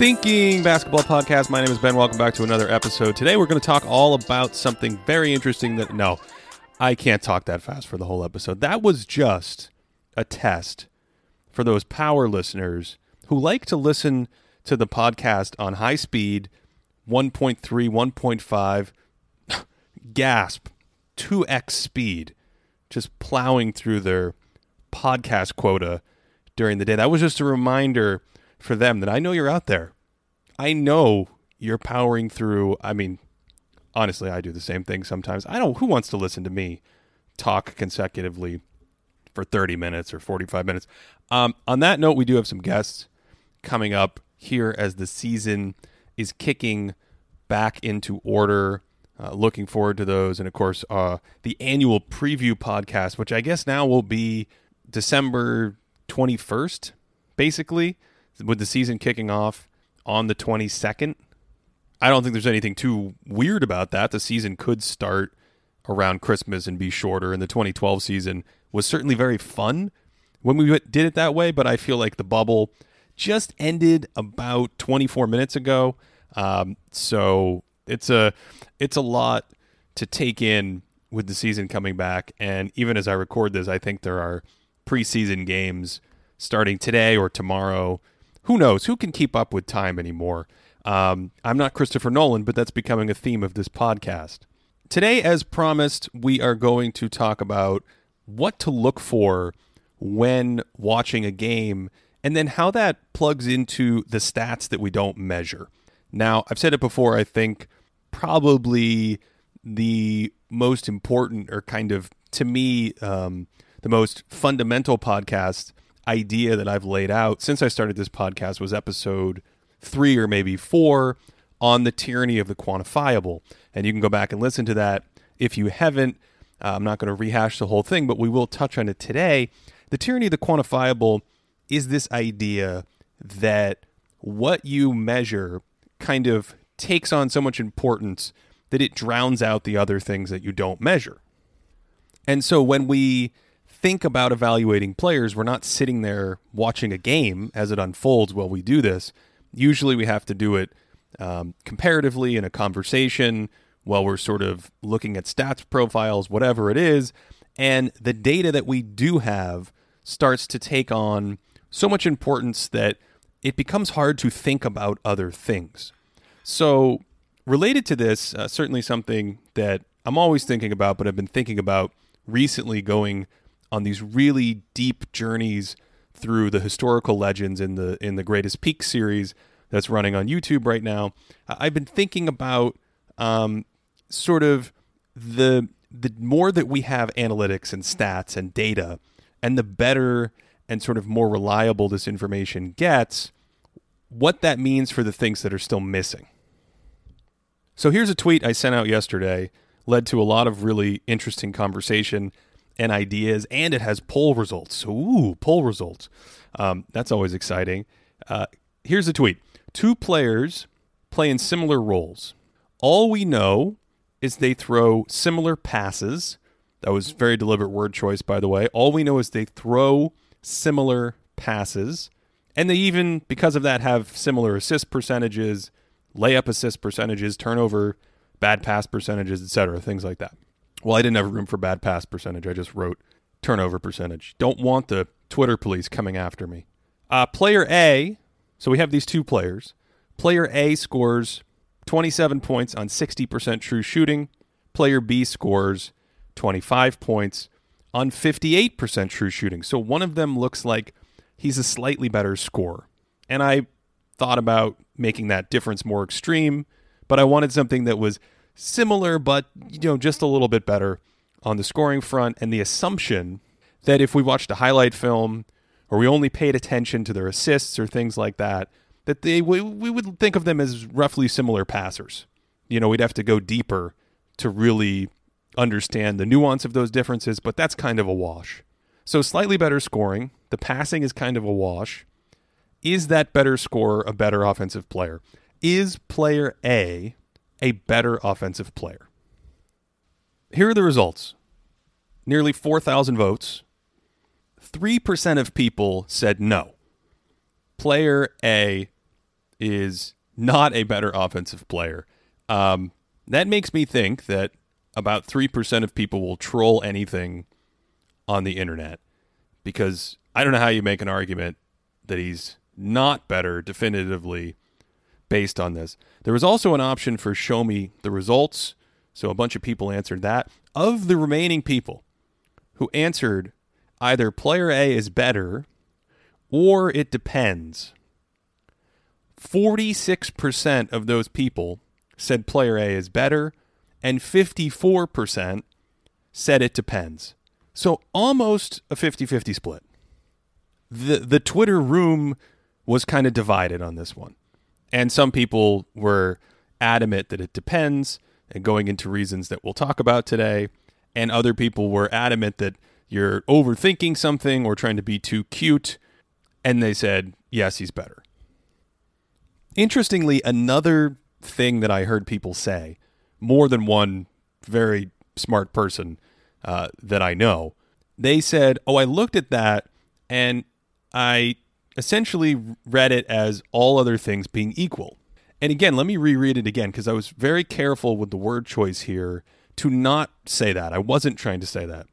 Thinking Basketball Podcast. My name is Ben. Welcome back to another episode. Today we're going to talk all about something very interesting that, no, I can't talk that fast for the whole episode. That was just a test for those power listeners who like to listen to the podcast on high speed, 1.3, 1.5, gasp, 2x speed, just plowing through their podcast quota during the day. That was just a reminder for them that I know you're out there. I know you're powering through. I mean, honestly, I do the same thing sometimes. I don't. Who wants to listen to me talk consecutively for 30 minutes or 45 minutes? Um, on that note, we do have some guests coming up here as the season is kicking back into order. Uh, looking forward to those, and of course, uh, the annual preview podcast, which I guess now will be December 21st, basically, with the season kicking off on the 22nd. I don't think there's anything too weird about that. The season could start around Christmas and be shorter, and the 2012 season was certainly very fun when we did it that way, but I feel like the bubble just ended about 24 minutes ago. Um, so it's a it's a lot to take in with the season coming back, and even as I record this, I think there are preseason games starting today or tomorrow. Who knows? Who can keep up with time anymore? Um, I'm not Christopher Nolan, but that's becoming a theme of this podcast. Today, as promised, we are going to talk about what to look for when watching a game and then how that plugs into the stats that we don't measure. Now, I've said it before, I think probably the most important, or kind of to me, um, the most fundamental podcast idea that I've laid out since I started this podcast was episode three or maybe four on the tyranny of the quantifiable. And you can go back and listen to that if you haven't. Uh, I'm not going to rehash the whole thing, but we will touch on it today. The tyranny of the quantifiable is this idea that what you measure kind of takes on so much importance that it drowns out the other things that you don't measure. And so when we think about evaluating players, we're not sitting there watching a game as it unfolds while we do this. Usually we have to do it um, comparatively in a conversation while we're sort of looking at stats profiles, whatever it is. And the data that we do have starts to take on so much importance that it becomes hard to think about other things. So, related to this, uh, certainly something that I'm always thinking about, but I've been thinking about recently going on these really deep journeys through the historical legends in the in the Greatest Peak series that's running on YouTube right now. I've been thinking about um, sort of the the more that we have analytics and stats and data, and the better and sort of more reliable this information gets, what that means for the things that are still missing. So here's a tweet I sent out yesterday, led to a lot of really interesting conversation and ideas, and it has poll results. Ooh, poll results. Um, that's always exciting. Uh, here's a tweet Two players play in similar roles. All we know is they throw similar passes. That was very deliberate word choice, by the way. All we know is they throw similar passes. And they even, because of that, have similar assist percentages, layup assist percentages, turnover, bad pass percentages, etc., things like that. Well, I didn't have room for bad pass percentage. I just wrote turnover percentage. Don't want the Twitter police coming after me. Uh, player A, so we have these two players. Player A scores 27 points on 60% true shooting. Player B scores 25 points on 58% true shooting. So one of them looks like he's a slightly better scorer. And I thought about making that difference more extreme, but I wanted something that was similar but you know just a little bit better on the scoring front and the assumption that if we watched a highlight film or we only paid attention to their assists or things like that, that they we, we would think of them as roughly similar passers. You know, we'd have to go deeper to really understand the nuance of those differences, but that's kind of a wash. So slightly better scoring, the passing is kind of a wash. Is that better scorer a better offensive player? Is player A a better offensive player? Here are the results. Nearly 4,000 votes. 3% of people said no. Player A is not a better offensive player. Um, that makes me think that about 3% of people will troll anything on the internet because I don't know how you make an argument that he's not better definitively based on this. There was also an option for show me the results. So a bunch of people answered that. Of the remaining people who answered either player A is better or it depends, 46% of those people said player A is better and 54% said it depends. So almost a 50-50 split. The the Twitter room was kind of divided on this one. And some people were adamant that it depends and going into reasons that we'll talk about today. And other people were adamant that you're overthinking something or trying to be too cute. And they said, yes, he's better. Interestingly, another thing that I heard people say, more than one very smart person uh, that I know, they said, oh, I looked at that and I essentially read it as all other things being equal. And again, let me reread it again because I was very careful with the word choice here to not say that. I wasn't trying to say that.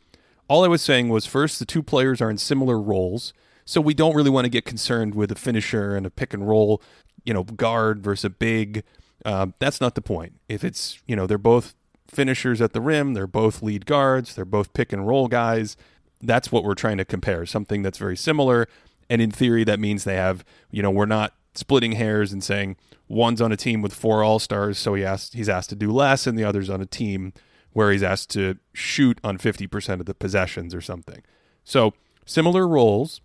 All I was saying was first, the two players are in similar roles. So we don't really want to get concerned with a finisher and a pick and roll, you know, guard versus a big. Uh, that's not the point. If it's, you know, they're both finishers at the rim, they're both lead guards, they're both pick and roll guys. That's what we're trying to compare. Something that's very similar and in theory, that means they have, you know, we're not splitting hairs and saying one's on a team with four all stars, so he asked, he's asked to do less, and the other's on a team where he's asked to shoot on 50% of the possessions or something. So similar roles.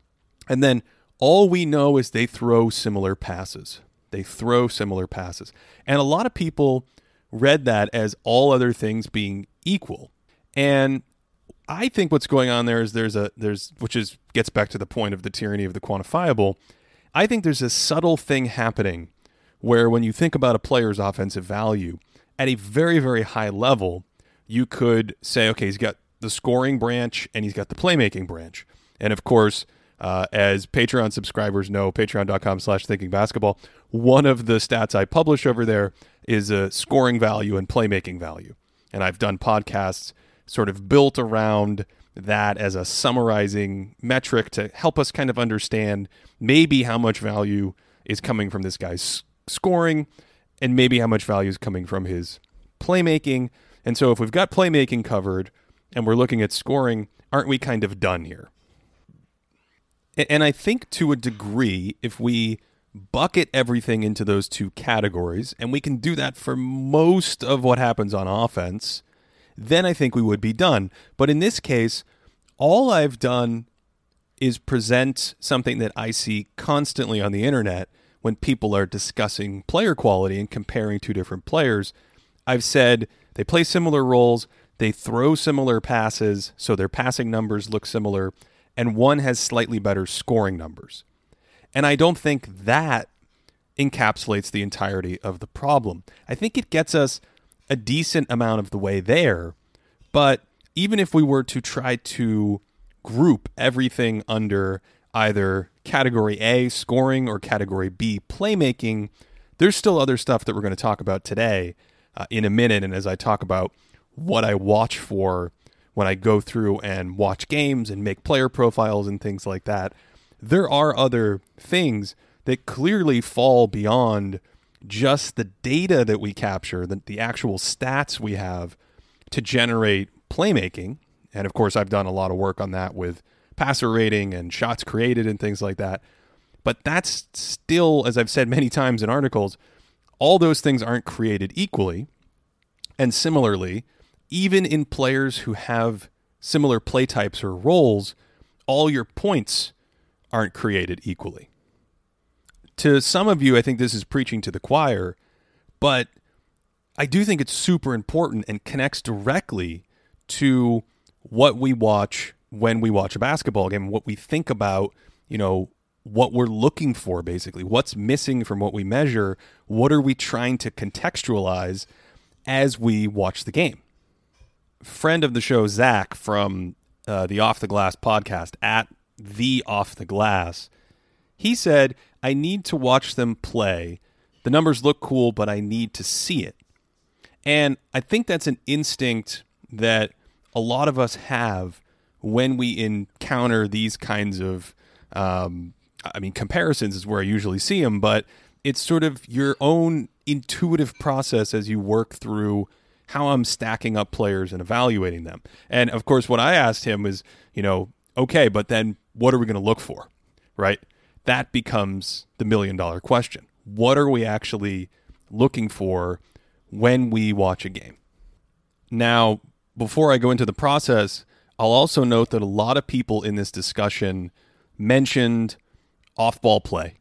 And then all we know is they throw similar passes. They throw similar passes. And a lot of people read that as all other things being equal. And I think what's going on there is there's a there's which is gets back to the point of the tyranny of the quantifiable. I think there's a subtle thing happening where when you think about a player's offensive value at a very very high level, you could say okay, he's got the scoring branch and he's got the playmaking branch. And of course, uh, as Patreon subscribers know, patreon.com slash thinking basketball, one of the stats I publish over there is a scoring value and playmaking value. And I've done podcasts sort of built around that as a summarizing metric to help us kind of understand maybe how much value is coming from this guy's scoring and maybe how much value is coming from his playmaking. And so if we've got playmaking covered and we're looking at scoring, aren't we kind of done here? And I think to a degree, if we bucket everything into those two categories, and we can do that for most of what happens on offense, then I think we would be done. But in this case, all I've done is present something that I see constantly on the internet when people are discussing player quality and comparing two different players. I've said they play similar roles, they throw similar passes, so their passing numbers look similar, and one has slightly better scoring numbers. And I don't think that encapsulates the entirety of the problem. I think it gets us a decent amount of the way there. But even if we were to try to group everything under either category A, scoring, or category B, playmaking, there's still other stuff that we're going to talk about today uh, in a minute. And as I talk about what I watch for when I go through and watch games and make player profiles and things like that, there are other things that clearly fall beyond just the data that we capture, the, the actual stats we have to generate playmaking. And of course, I've done a lot of work on that with passer rating and shots created and things like that. But that's still, as I've said many times in articles, all those things aren't created equally. And similarly, even in players who have similar play types or roles, all your points aren't created equally. To some of you, I think this is preaching to the choir, but I do think it's super important and connects directly to what we watch when we watch a basketball game, what we think about, you know, what we're looking for basically, what's missing from what we measure, what are we trying to contextualize as we watch the game. Friend of the show, Zach from uh, the Off the Glass podcast at the Off the Glass, he said, I need to watch them play. The numbers look cool, but I need to see it. And I think that's an instinct that a lot of us have when we encounter these kinds of, um, I mean, comparisons is where I usually see them, but it's sort of your own intuitive process as you work through how I'm stacking up players and evaluating them. And of course, what I asked him was, you know, okay, but then what are we going to look for? Right? That becomes the million dollar question. What are we actually looking for when we watch a game? Now, before I go into the process, I'll also note that a lot of people in this discussion mentioned off ball play.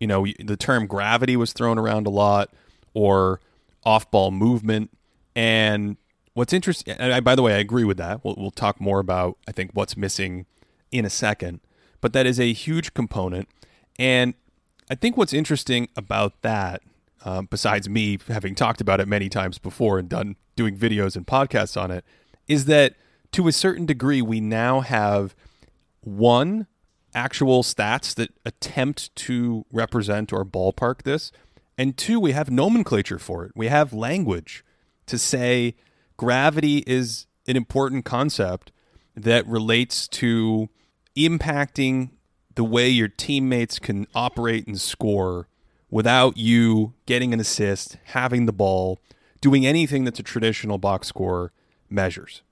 You know, the term gravity was thrown around a lot or off ball movement. And what's interesting, and I, by the way, I agree with that. We'll, we'll talk more about, I think, what's missing in a second. But that is a huge component. And I think what's interesting about that, um, besides me having talked about it many times before and done doing videos and podcasts on it, is that to a certain degree, we now have one actual stats that attempt to represent or ballpark this. And two, we have nomenclature for it. We have language to say gravity is an important concept that relates to impacting the way your teammates can operate and score without you getting an assist, having the ball, doing anything that's a traditional box score measures.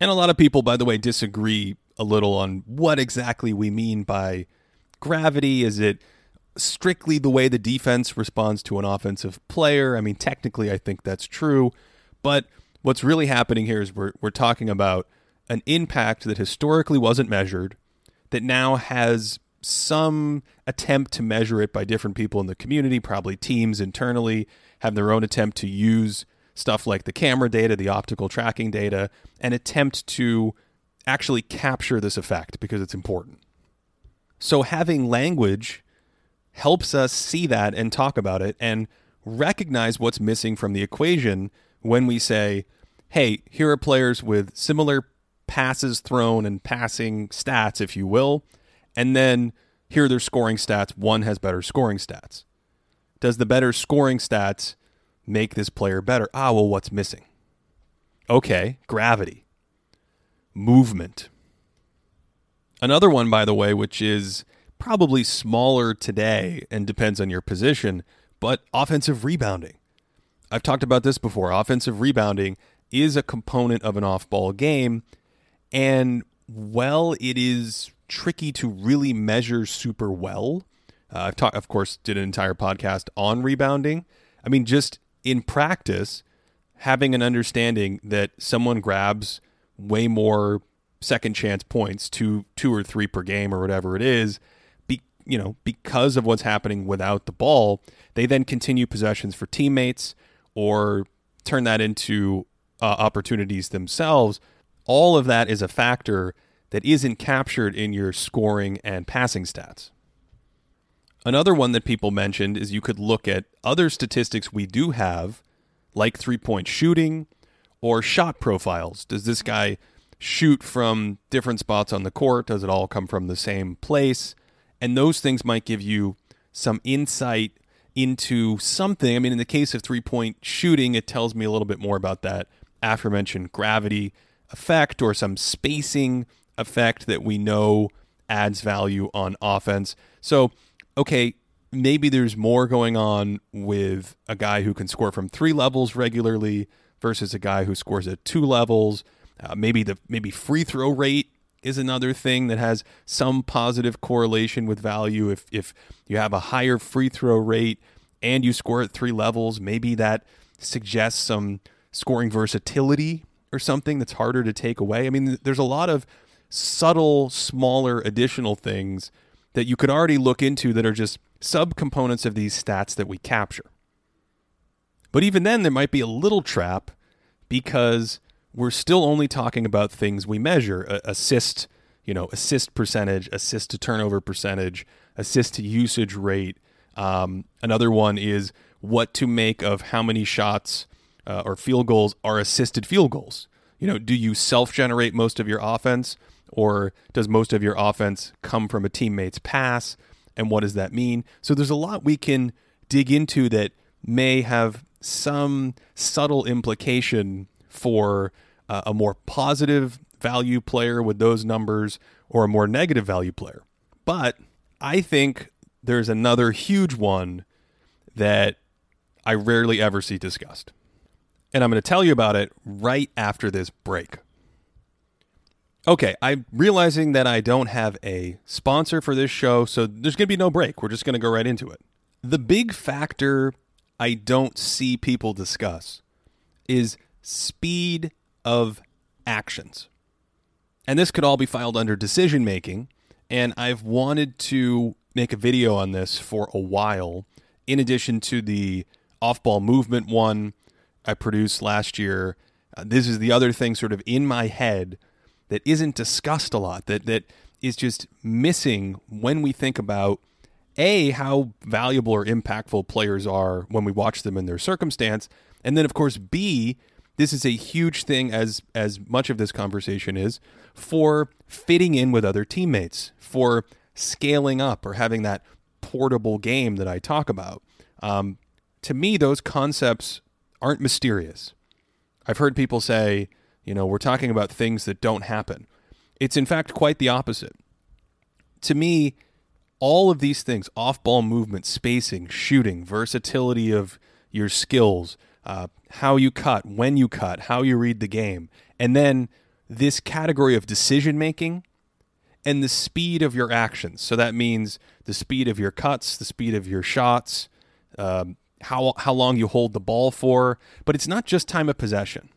And a lot of people, by the way, disagree a little on what exactly we mean by gravity. Is it strictly the way the defense responds to an offensive player? I mean, technically, I think that's true. But what's really happening here is we're, we're talking about an impact that historically wasn't measured, that now has some attempt to measure it by different people in the community, probably teams internally have their own attempt to use stuff like the camera data, the optical tracking data, and attempt to actually capture this effect because it's important. So having language helps us see that and talk about it and recognize what's missing from the equation when we say, hey, here are players with similar passes thrown and passing stats, if you will, and then here are their scoring stats. One has better scoring stats. Does the better scoring stats make this player better? Ah, well, what's missing? Okay, gravity, movement. Another one, by the way, which is probably smaller today and depends on your position, but offensive rebounding. I've talked about this before. Offensive rebounding is a component of an off ball game. And while it is tricky to really measure super well, uh, I've talked, of course, did an entire podcast on rebounding. I mean, just in practice, having an understanding that someone grabs way more second chance points, two, two or three per game or whatever it is, be, you know, because of what's happening without the ball, they then continue possessions for teammates or turn that into uh, opportunities themselves. All of that is a factor that isn't captured in your scoring and passing stats. Another one that people mentioned is you could look at other statistics we do have, like three point shooting or shot profiles. Does this guy shoot from different spots on the court? Does it all come from the same place? And those things might give you some insight into something. I mean, in the case of three point shooting, it tells me a little bit more about that aforementioned gravity effect or some spacing effect that we know adds value on offense. So, okay, maybe there's more going on with a guy who can score from three levels regularly versus a guy who scores at two levels. Uh, maybe the maybe free throw rate is another thing that has some positive correlation with value. If if you have a higher free throw rate and you score at three levels, maybe that suggests some scoring versatility or something that's harder to take away? I mean, there's a lot of subtle, smaller, additional things that you could already look into that are just subcomponents of these stats that we capture. But even then, there might be a little trap because we're still only talking about things we measure assist, you know, assist percentage, assist to turnover percentage, assist to usage rate. Um, another one is what to make of how many shots uh, or field goals are assisted field goals. You know, do you self generate most of your offense or does most of your offense come from a teammate's pass? And what does that mean? So there's a lot we can dig into that may have some subtle implication for uh, a more positive value player with those numbers or a more negative value player. But I think there's another huge one that I rarely ever see discussed. And I'm going to tell you about it right after this break. Okay, I'm realizing that I don't have a sponsor for this show, so there's going to be no break. We're just going to go right into it. The big factor I don't see people discuss is speed of actions. And this could all be filed under decision making. And I've wanted to make a video on this for a while, in addition to the off ball movement one I produced last year. Uh, this is the other thing sort of in my head that isn't discussed a lot, that, that is just missing when we think about A, how valuable or impactful players are when we watch them in their circumstance. And then, of course, B, this is a huge thing as as much of this conversation is for fitting in with other teammates for scaling up or having that portable game that i talk about um, to me those concepts aren't mysterious. I've heard people say you know we're talking about things that don't happen. It's in fact quite the opposite. To me all of these things off ball movement spacing shooting versatility of your skills uh, how you cut, when you cut, how you read the game, and then this category of decision making and the speed of your actions. So that means the speed of your cuts, the speed of your shots, um, how how long you hold the ball for. But it's not just time of possession.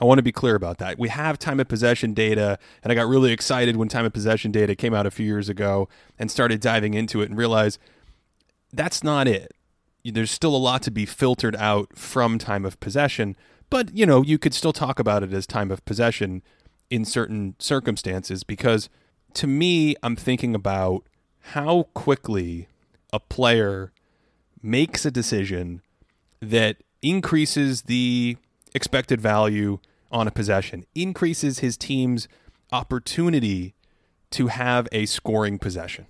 I want to be clear about that. We have time of possession data, and I got really excited when time of possession data came out a few years ago and started diving into it and realized that's not it there's still a lot to be filtered out from time of possession, but you know, you could still talk about it as time of possession in certain circumstances because to me, I'm thinking about how quickly a player makes a decision that increases the expected value on a possession, increases his team's opportunity to have a scoring possession.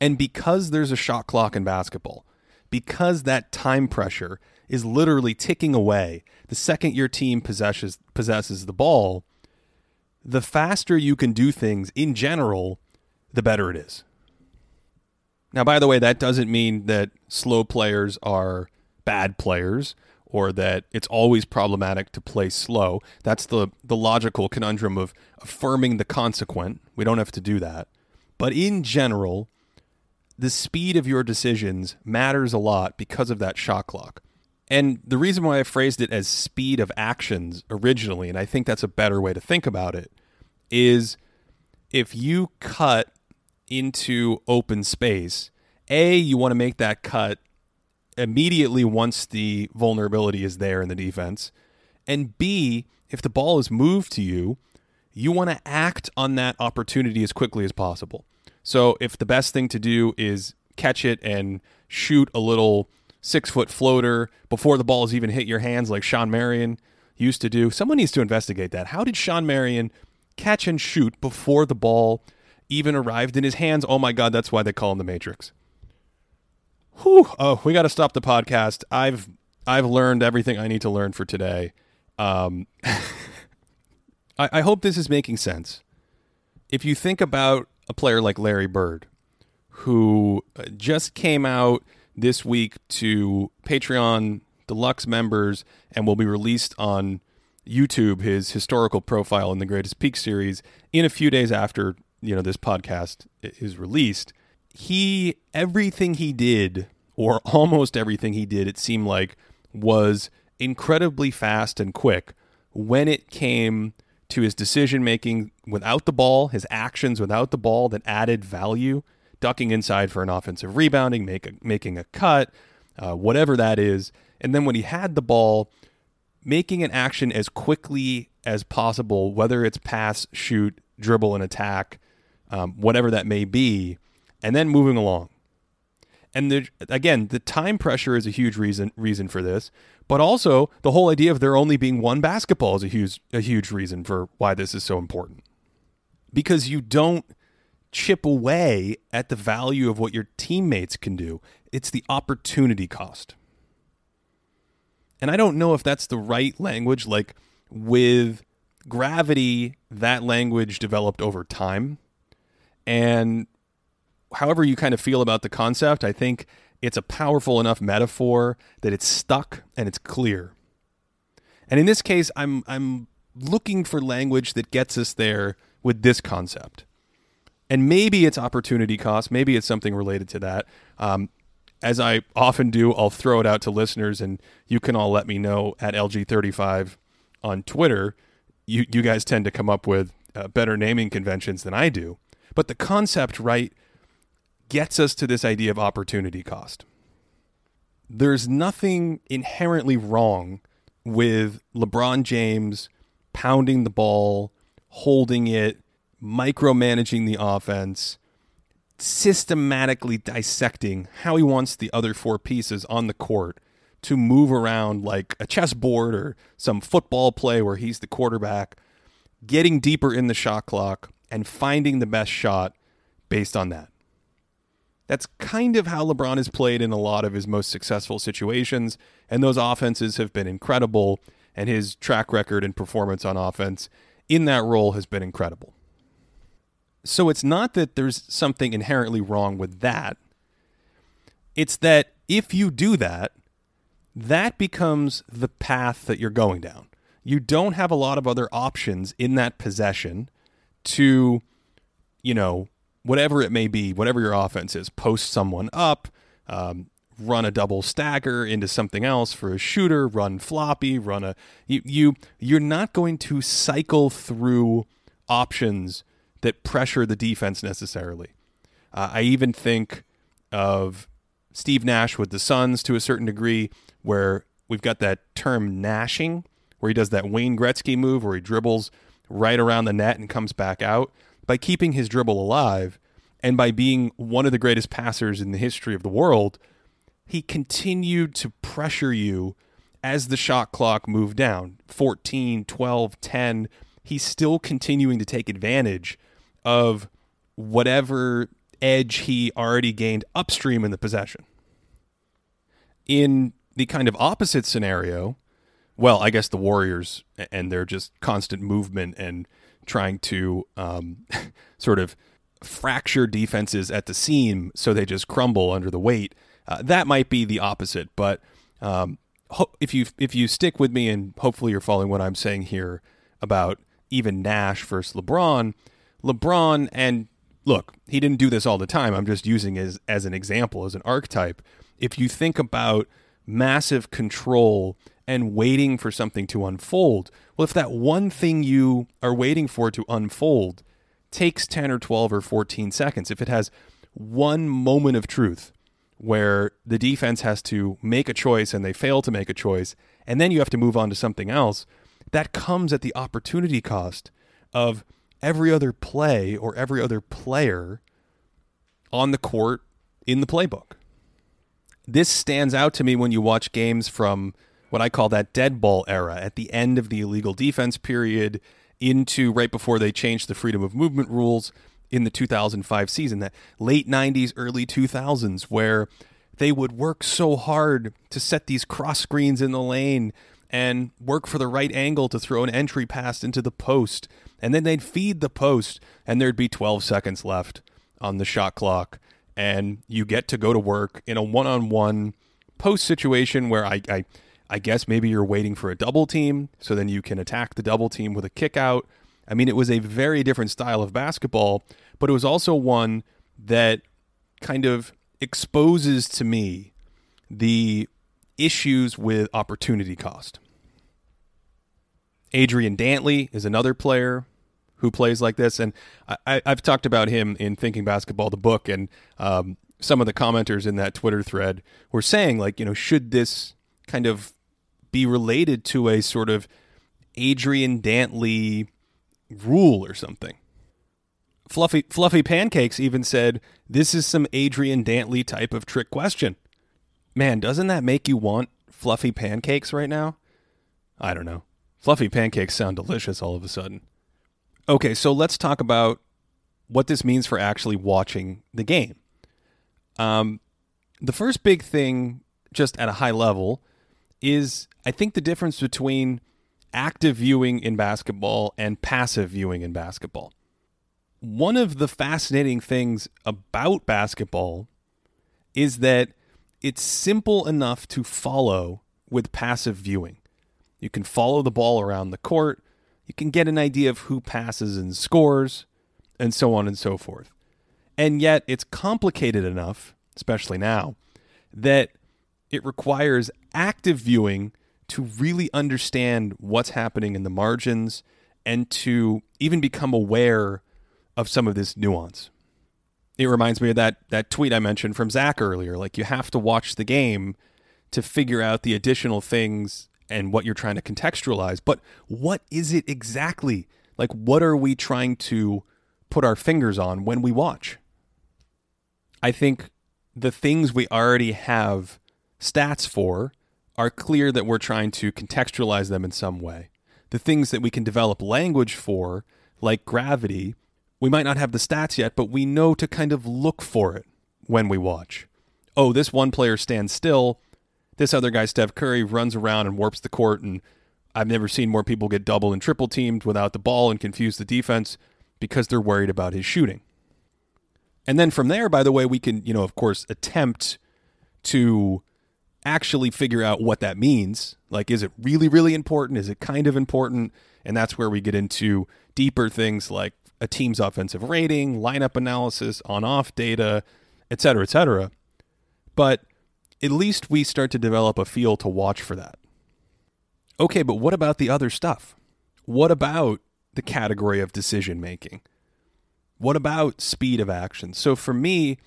And because there's a shot clock in basketball, because that time pressure is literally ticking away the second your team possesses possesses the ball, the faster you can do things in general, the better it is. Now, by the way, that doesn't mean that slow players are bad players or that it's always problematic to play slow. That's the, the logical conundrum of affirming the consequent. We don't have to do that. But in general, the speed of your decisions matters a lot because of that shot clock. And the reason why I phrased it as speed of actions originally, and I think that's a better way to think about it, is if you cut into open space, A, you want to make that cut immediately once the vulnerability is there in the defense. And B, if the ball is moved to you, you want to act on that opportunity as quickly as possible. So if the best thing to do is catch it and shoot a little six foot floater before the ball has even hit your hands, like Shawn Marion used to do, someone needs to investigate that. How did Shawn Marion catch and shoot before the ball even arrived in his hands? Oh my God, that's why they call him the Matrix. Whew. Oh, we got to stop the podcast. I've I've learned everything I need to learn for today. Um, I, I hope this is making sense. If you think about a player like Larry Bird, who uh, just came out this week to Patreon deluxe members and will be released on YouTube his historical profile in the Greatest Peak series in a few days after you know this podcast is released. He everything he did or almost everything he did it seemed like was incredibly fast and quick when it came to his decision making without the ball, his actions without the ball that added value, ducking inside for an offensive rebounding, make a, making a cut, uh, whatever that is. And then when he had the ball, making an action as quickly as possible, whether it's pass, shoot, dribble, and attack, um, whatever that may be, and then moving along. And again, the time pressure is a huge reason reason for this, but also the whole idea of there only being one basketball is a huge a huge reason for why this is so important. Because you don't chip away at the value of what your teammates can do. It's the opportunity cost. And I don't know if that's the right language like with gravity that language developed over time. And however you kind of feel about the concept, I think it's a powerful enough metaphor that it's stuck and it's clear. And in this case, I'm I'm looking for language that gets us there with this concept. And maybe it's opportunity cost. Maybe it's something related to that. Um, as I often do, I'll throw it out to listeners, and you can all let me know at elgee35 on Twitter. You you guys tend to come up with uh, better naming conventions than I do, but the concept, right, gets us to this idea of opportunity cost. There's nothing inherently wrong with LeBron James pounding the ball, holding it, micromanaging the offense, systematically dissecting how he wants the other four pieces on the court to move around like a chessboard or some football play where he's the quarterback, getting deeper in the shot clock and finding the best shot based on that. That's kind of how LeBron has played in a lot of his most successful situations, and those offenses have been incredible, and his track record and performance on offense in that role has been incredible. So it's not that there's something inherently wrong with that. It's that if you do that, that becomes the path that you're going down. You don't have a lot of other options in that possession to, you know, whatever it may be, whatever your offense is, post someone up, um, run a double stagger into something else for a shooter, run floppy, run a you, you you're not going to cycle through options that pressure the defense necessarily. Uh, I even think of Steve Nash with the Suns to a certain degree, where we've got that term nashing, where he does that Wayne Gretzky move where he dribbles right around the net and comes back out by keeping his dribble alive and by being one of the greatest passers in the history of the world, he continued to pressure you as the shot clock moved down 14, 12, 10. He's still continuing to take advantage of whatever edge he already gained upstream in the possession. In the kind of opposite scenario, well, I guess the Warriors and their just constant movement and trying to um, sort of fracture defenses at the seam so they just crumble under the weight. Uh, that might be the opposite, but um, ho- if you if you stick with me and hopefully you're following what I'm saying here about even Nash versus LeBron, LeBron and look, he didn't do this all the time. I'm just using as as an example as an archetype. If you think about massive control and waiting for something to unfold, well, if that one thing you are waiting for to unfold takes 10 or 12 or 14 seconds, if it has one moment of truth where the defense has to make a choice and they fail to make a choice, and then you have to move on to something else, that comes at the opportunity cost of every other play or every other player on the court in the playbook. This stands out to me when you watch games from what I call that dead ball era at the end of the illegal defense period into right before they changed the freedom of movement rules in the 2005 season, that late 90s, early 2000s, where they would work so hard to set these cross screens in the lane and work for the right angle to throw an entry pass into the post. And then they'd feed the post, and there'd be 12 seconds left on the shot clock. And you get to go to work in a one on one post situation where I, I I guess maybe you're waiting for a double team, so then you can attack the double team with a kick out. I mean, it was a very different style of basketball, but it was also one that kind of exposes to me the issues with opportunity cost. Adrian Dantley is another player who plays like this, and I, have talked about him in Thinking Basketball, the book, and um, some of the commenters in that Twitter thread were saying, like, you know, should this kind of be related to a sort of Adrian Dantley rule or something? Fluffy Fluffy Pancakes even said, "This is some Adrian Dantley type of trick question." Man, doesn't that make you want fluffy pancakes right now? I don't know. Fluffy pancakes sound delicious all of a sudden. Okay, so let's talk about what this means for actually watching the game. Um, the first big thing, just at a high level, is I think the difference between active viewing in basketball and passive viewing in basketball. One of the fascinating things about basketball is that it's simple enough to follow with passive viewing. You can follow the ball around the court, you can get an idea of who passes and scores, and so on and so forth. And yet, it's complicated enough, especially now, that it requires active viewing to really understand what's happening in the margins and to even become aware of some of this nuance. It reminds me of that that tweet I mentioned from Zach earlier. Like you have to watch the game to figure out the additional things and what you're trying to contextualize. But what is it exactly? Like, what are we trying to put our fingers on when we watch? I think the things we already have stats for are clear that we're trying to contextualize them in some way. The things that we can develop language for, like gravity, we might not have the stats yet, but we know to kind of look for it when we watch. Oh, this one player stands still this other guy, Steph Curry, runs around and warps the court, and I've never seen more people get double and triple teamed without the ball and confuse the defense because they're worried about his shooting. And then from there, by the way, we can, you know, of course, attempt to actually figure out what that means. Like, is it really, really important? Is it kind of important? And that's where we get into deeper things like a team's offensive rating, lineup analysis, on off data, et cetera, et cetera. But at least we start to develop a feel to watch for that. Okay, but what about the other stuff? What about the category of decision making? What about speed of action? So for me,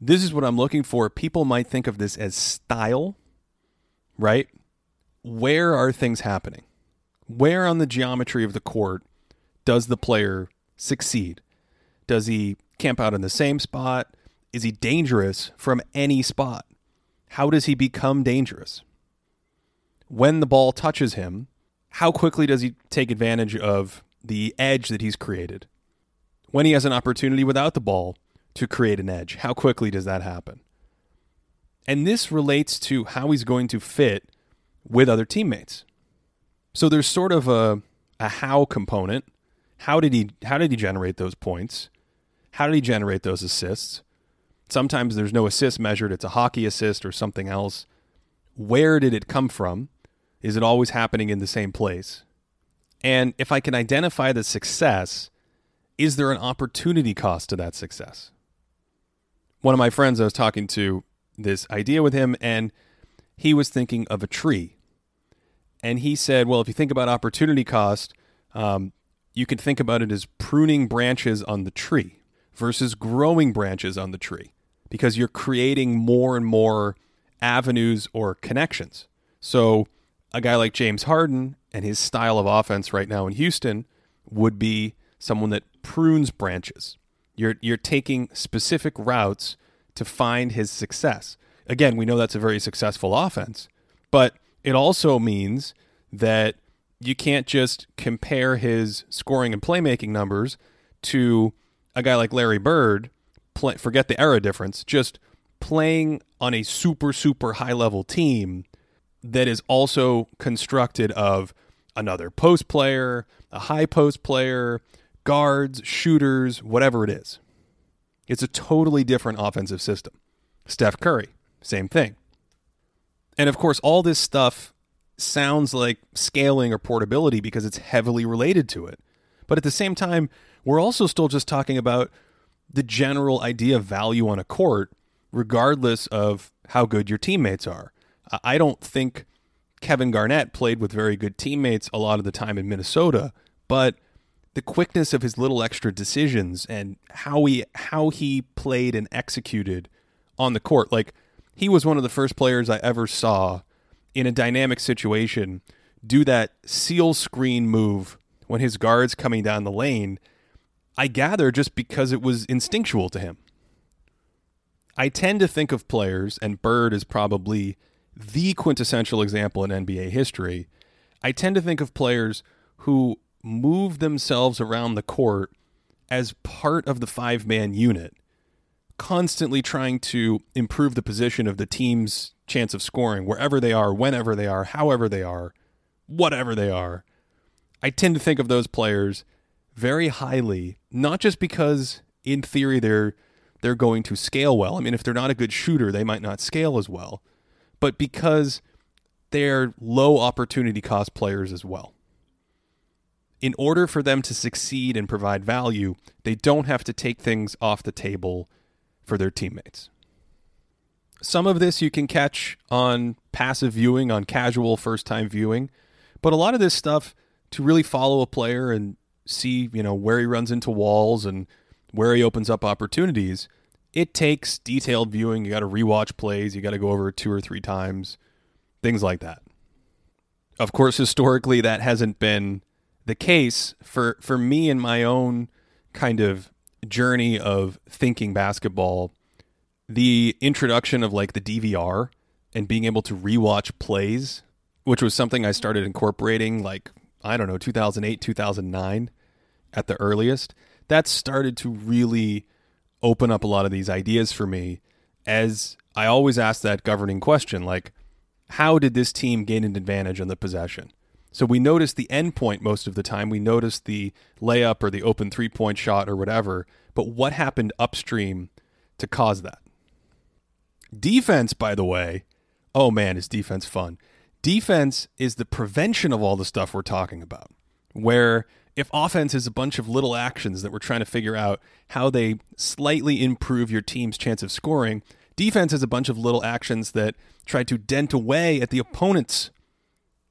this is what I'm looking for. People might think of this as style, right? Where are things happening? Where on the geometry of the court does the player succeed? Does he camp out in the same spot? Is he dangerous from any spot? How does he become dangerous? When the ball touches him, how quickly does he take advantage of the edge that he's created? When he has an opportunity without the ball to create an edge, how quickly does that happen? And this relates to how he's going to fit with other teammates. So there's sort of a, a how component. How did he how did he generate those points? How did he generate those assists? Sometimes there's no assist measured, it's a hockey assist or something else. Where did it come from? Is it always happening in the same place? And if I can identify the success, is there an opportunity cost to that success? One of my friends, I was talking to this idea with him, and he was thinking of a tree. And he said, Well, if you think about opportunity cost, um, you can think about it as pruning branches on the tree versus growing branches on the tree because you're creating more and more avenues or connections. So, a guy like James Harden and his style of offense right now in Houston would be someone that prunes branches. You're you're taking specific routes to find his success. Again, we know that's a very successful offense, but it also means that you can't just compare his scoring and playmaking numbers to a guy like Larry Bird play, forget the era difference, just playing on a super, super high level team that is also constructed of another post player, a high post player, guards, shooters, whatever it is. It's a totally different offensive system. Steph Curry, same thing. And of course, all this stuff sounds like scaling or portability because it's heavily related to it. But at the same time, we're also still just talking about the general idea of value on a court, regardless of how good your teammates are. I- don't think Kevin Garnett played with very good teammates a lot of the time in Minnesota, but the quickness of his little extra decisions and how he how he played and executed on the court, like he was one of the first players I ever saw in a dynamic situation do that seal screen move when his guard's coming down the lane. I gather just because it was instinctual to him. I tend to think of players, and Bird is probably the quintessential example in NBA history. I tend to think of players who move themselves around the court as part of the five man unit, constantly trying to improve the position of the team's chance of scoring wherever they are, whenever they are, however they are, whatever they are. I tend to think of those players very highly, not just because in theory they're they're going to scale well. I mean, if they're not a good shooter, they might not scale as well, but because they're low opportunity cost players as well. In order for them to succeed and provide value, they don't have to take things off the table for their teammates. Some of this you can catch on passive viewing, on casual first time viewing, but a lot of this stuff to really follow a player and see, you know, where he runs into walls and where he opens up opportunities, it takes detailed viewing. You got to rewatch plays, you got to go over it two or three times, things like that. Of course, historically, that hasn't been the case for for me in my own kind of journey of thinking basketball. The introduction of like the DVR and being able to rewatch plays, which was something I started incorporating like I don't know 2008 2009 at the earliest that started to really open up a lot of these ideas for me as I always ask that governing question like how did this team gain an advantage on the possession so we notice the end point most of the time. We notice the layup or the open three point shot or whatever. But what happened upstream to cause that? Defense by the way oh man is defense fun? Defense is the prevention of all the stuff we're talking about where if offense is a bunch of little actions that we're trying to figure out how they slightly improve your team's chance of scoring, defense is a bunch of little actions that try to dent away at the opponent's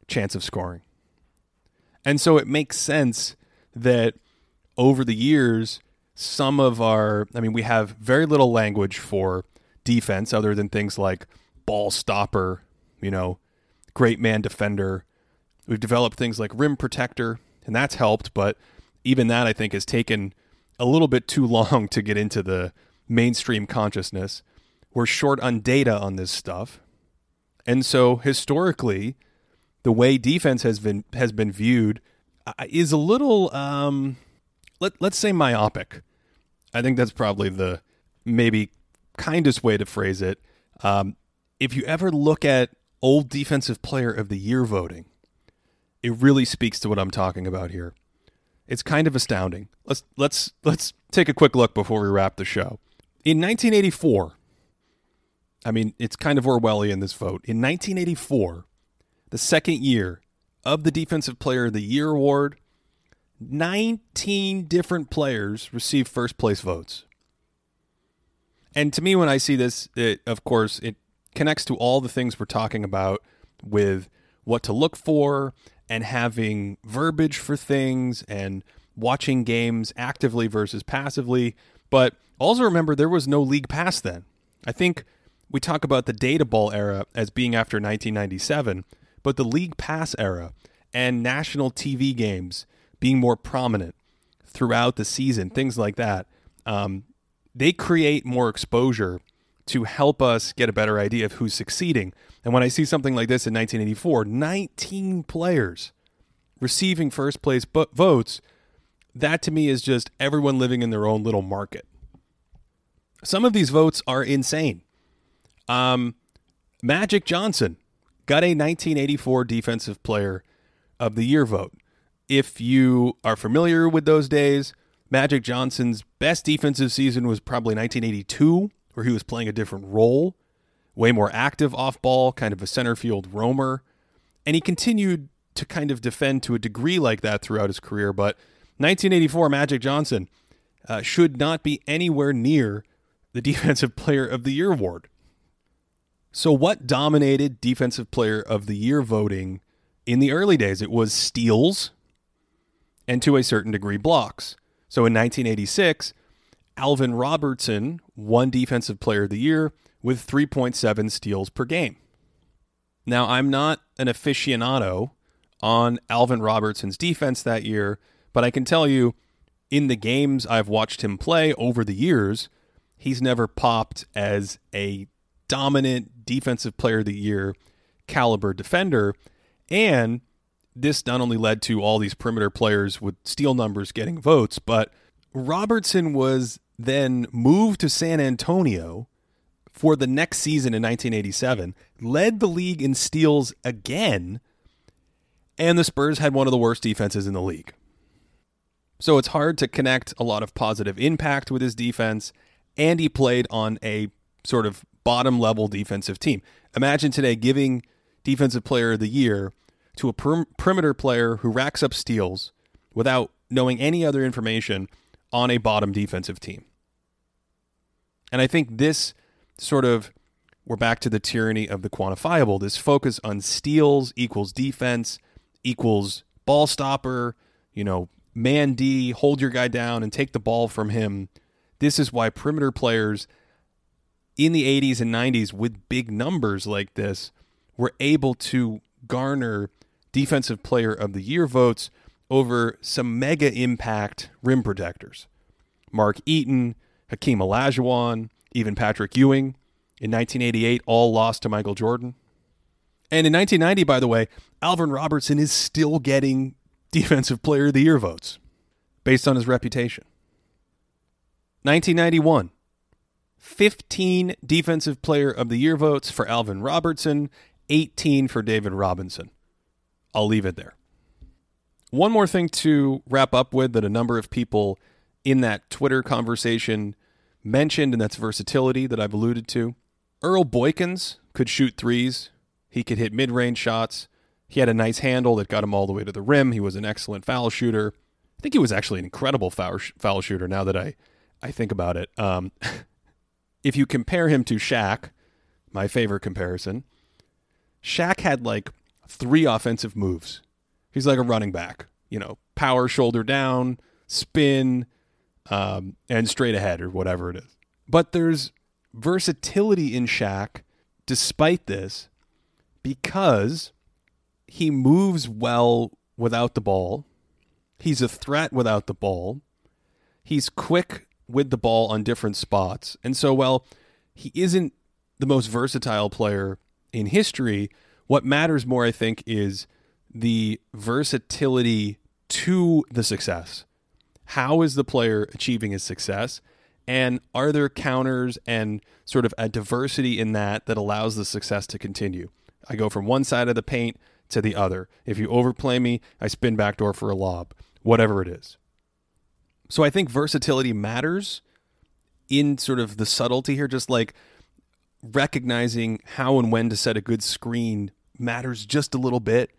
chance of scoring. And so it makes sense that over the years, some of our, I mean, we have very little language for defense other than things like ball stopper, you know, great man defender. We've developed things like rim protector, and that's helped. But even that, I think, has taken a little bit too long to get into the mainstream consciousness. We're short on data on this stuff, and so historically, the way defense has been has been viewed uh, is a little, um, let let's say, myopic. I think that's probably the maybe kindest way to phrase it. Um, if you ever look at old defensive player of the year voting, it really speaks to what I'm talking about here. It's kind of astounding. Let's let's let's take a quick look before we wrap the show. In 1984, I mean, it's kind of Orwellian this vote. In 1984, the second year of the Defensive Player of the Year award, 19 different players received first place votes. And to me, when I see this, it, of course, it connects to all the things we're talking about with what to look for and having verbiage for things and watching games actively versus passively. But also remember, there was no league pass then. I think we talk about the data ball era as being after 1997, but the league pass era and national TV games being more prominent throughout the season, things like that, um, they create more exposure to help us get a better idea of who's succeeding. And when I see something like this in 1984, 19 players receiving first place bo- votes, that to me is just everyone living in their own little market. Some of these votes are insane. Um, Magic Johnson got a 1984 Defensive Player of the Year vote. If you are familiar with those days, Magic Johnson's best defensive season was probably 1982, where he was playing a different role, way more active off ball, kind of a center field roamer. And he continued to kind of defend to a degree like that throughout his career. But 1984 Magic Johnson uh, should not be anywhere near the Defensive Player of the Year award. So, what dominated Defensive Player of the Year voting in the early days? It was steals and to a certain degree blocks. So, in 1986, Alvin Robertson won Defensive Player of the Year with 3.7 steals per game. Now, I'm not an aficionado on Alvin Robertson's defense that year, but I can tell you in the games I've watched him play over the years, he's never popped as a dominant defensive player of the year caliber defender. And this not only led to all these perimeter players with steal numbers getting votes, but Robertson was then moved to San Antonio for the next season in 1987, led the league in steals again, and the Spurs had one of the worst defenses in the league. So it's hard to connect a lot of positive impact with his defense, and he played on a sort of bottom level defensive team. Imagine today giving Defensive Player of the Year to a per- perimeter player who racks up steals without knowing any other information on a bottom defensive team. And I think this sort of we're back to the tyranny of the quantifiable. This focus on steals equals defense equals ball stopper, you know, man D, hold your guy down and take the ball from him. This is why perimeter players in the 80s and 90s with big numbers like this were able to garner defensive player of the year votes over some mega impact rim protectors. Mark Eaton, Hakeem Olajuwon, even Patrick Ewing in 1988 all lost to Michael Jordan. And in 1990, by the way, Alvin Robertson is still getting Defensive Player of the Year votes based on his reputation. 1991, 15 Defensive Player of the Year votes for Alvin Robertson, 18 for David Robinson. I'll leave it there. One more thing to wrap up with that a number of people in that Twitter conversation mentioned, and that's versatility that I've alluded to. Earl Boykins could shoot threes, he could hit mid range shots. He had a nice handle that got him all the way to the rim. He was an excellent foul shooter. I think he was actually an incredible foul, foul shooter now that I, I think about it. Um, if you compare him to Shaq, my favorite comparison, Shaq had like three offensive moves. He's like a running back, you know, power shoulder down, spin, um, and straight ahead or whatever it is. But there's versatility in Shaq despite this because he moves well without the ball. He's a threat without the ball. He's quick with the ball on different spots. And so, while he isn't the most versatile player in history, what matters more, I think, is the versatility to the success. How is the player achieving his success? And are there counters and sort of a diversity in that that allows the success to continue? I go from one side of the paint to the other. If you overplay me, I spin backdoor for a lob, whatever it is. So I think versatility matters in sort of the subtlety here, just like recognizing how and when to set a good screen matters just a little bit.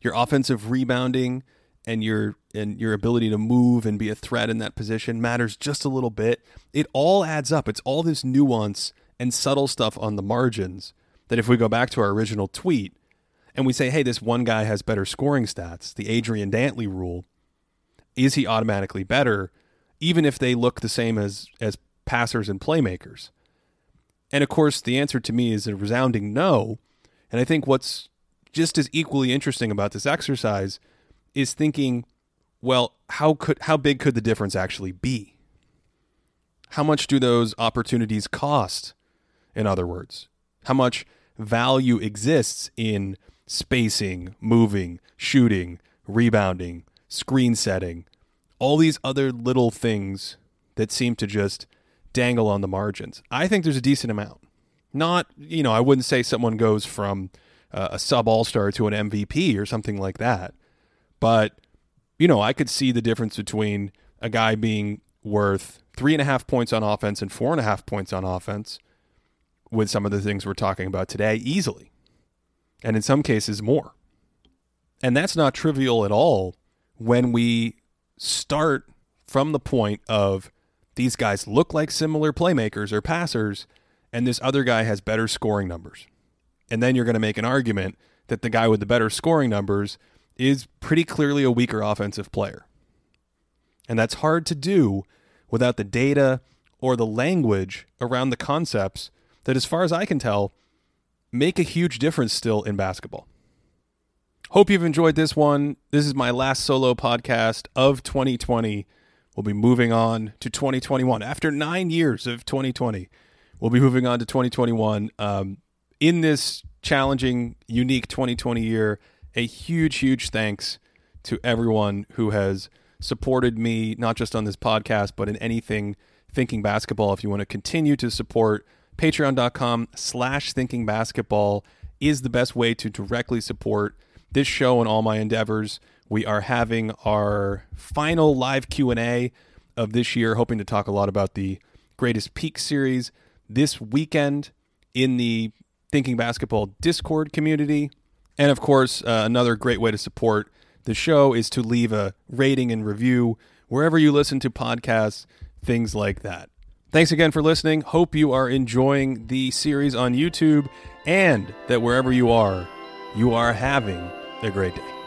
Your offensive rebounding and your and your ability to move and be a threat in that position matters just a little bit. It all adds up. It's all this nuance and subtle stuff on the margins that if we go back to our original tweet and we say, hey, this one guy has better scoring stats, the Adrian Dantley rule, is he automatically better, even if they look the same as as passers and playmakers? And of course, the answer to me is a resounding no. And I think what's just as equally interesting about this exercise is thinking, well, how could how big could the difference actually be? How much do those opportunities cost? In other words, how much value exists in spacing, moving, shooting, rebounding, screen setting, all these other little things that seem to just dangle on the margins. I think there's a decent amount. Not, you know, I wouldn't say someone goes from uh, a sub all star to an MVP or something like that. But, you know, I could see the difference between a guy being worth three and a half points on offense and four and a half points on offense with some of the things we're talking about today easily. And in some cases, more. And that's not trivial at all when we start from the point of these guys look like similar playmakers or passers, and this other guy has better scoring numbers. And then you're going to make an argument that the guy with the better scoring numbers is pretty clearly a weaker offensive player. And that's hard to do without the data or the language around the concepts that, as far as I can tell, make a huge difference still in basketball. Hope you've enjoyed this one. This is my last solo podcast of 2020. We'll be moving on to 2021. After nine years of 2020, we'll be moving on to 2021. Um, in this challenging, unique 2020 year, a huge, huge thanks to everyone who has supported me, not just on this podcast, but in anything thinking basketball. If you want to continue to support, patreon.com slash thinking basketball is the best way to directly support this show and all my endeavors. We are having our final live Q&A of this year, hoping to talk a lot about the Greatest Peak series this weekend in the Thinking Basketball Discord community. And of course, uh, another great way to support the show is to leave a rating and review wherever you listen to podcasts, things like that. Thanks again for listening. Hope you are enjoying the series on YouTube and that wherever you are, you are having a great day.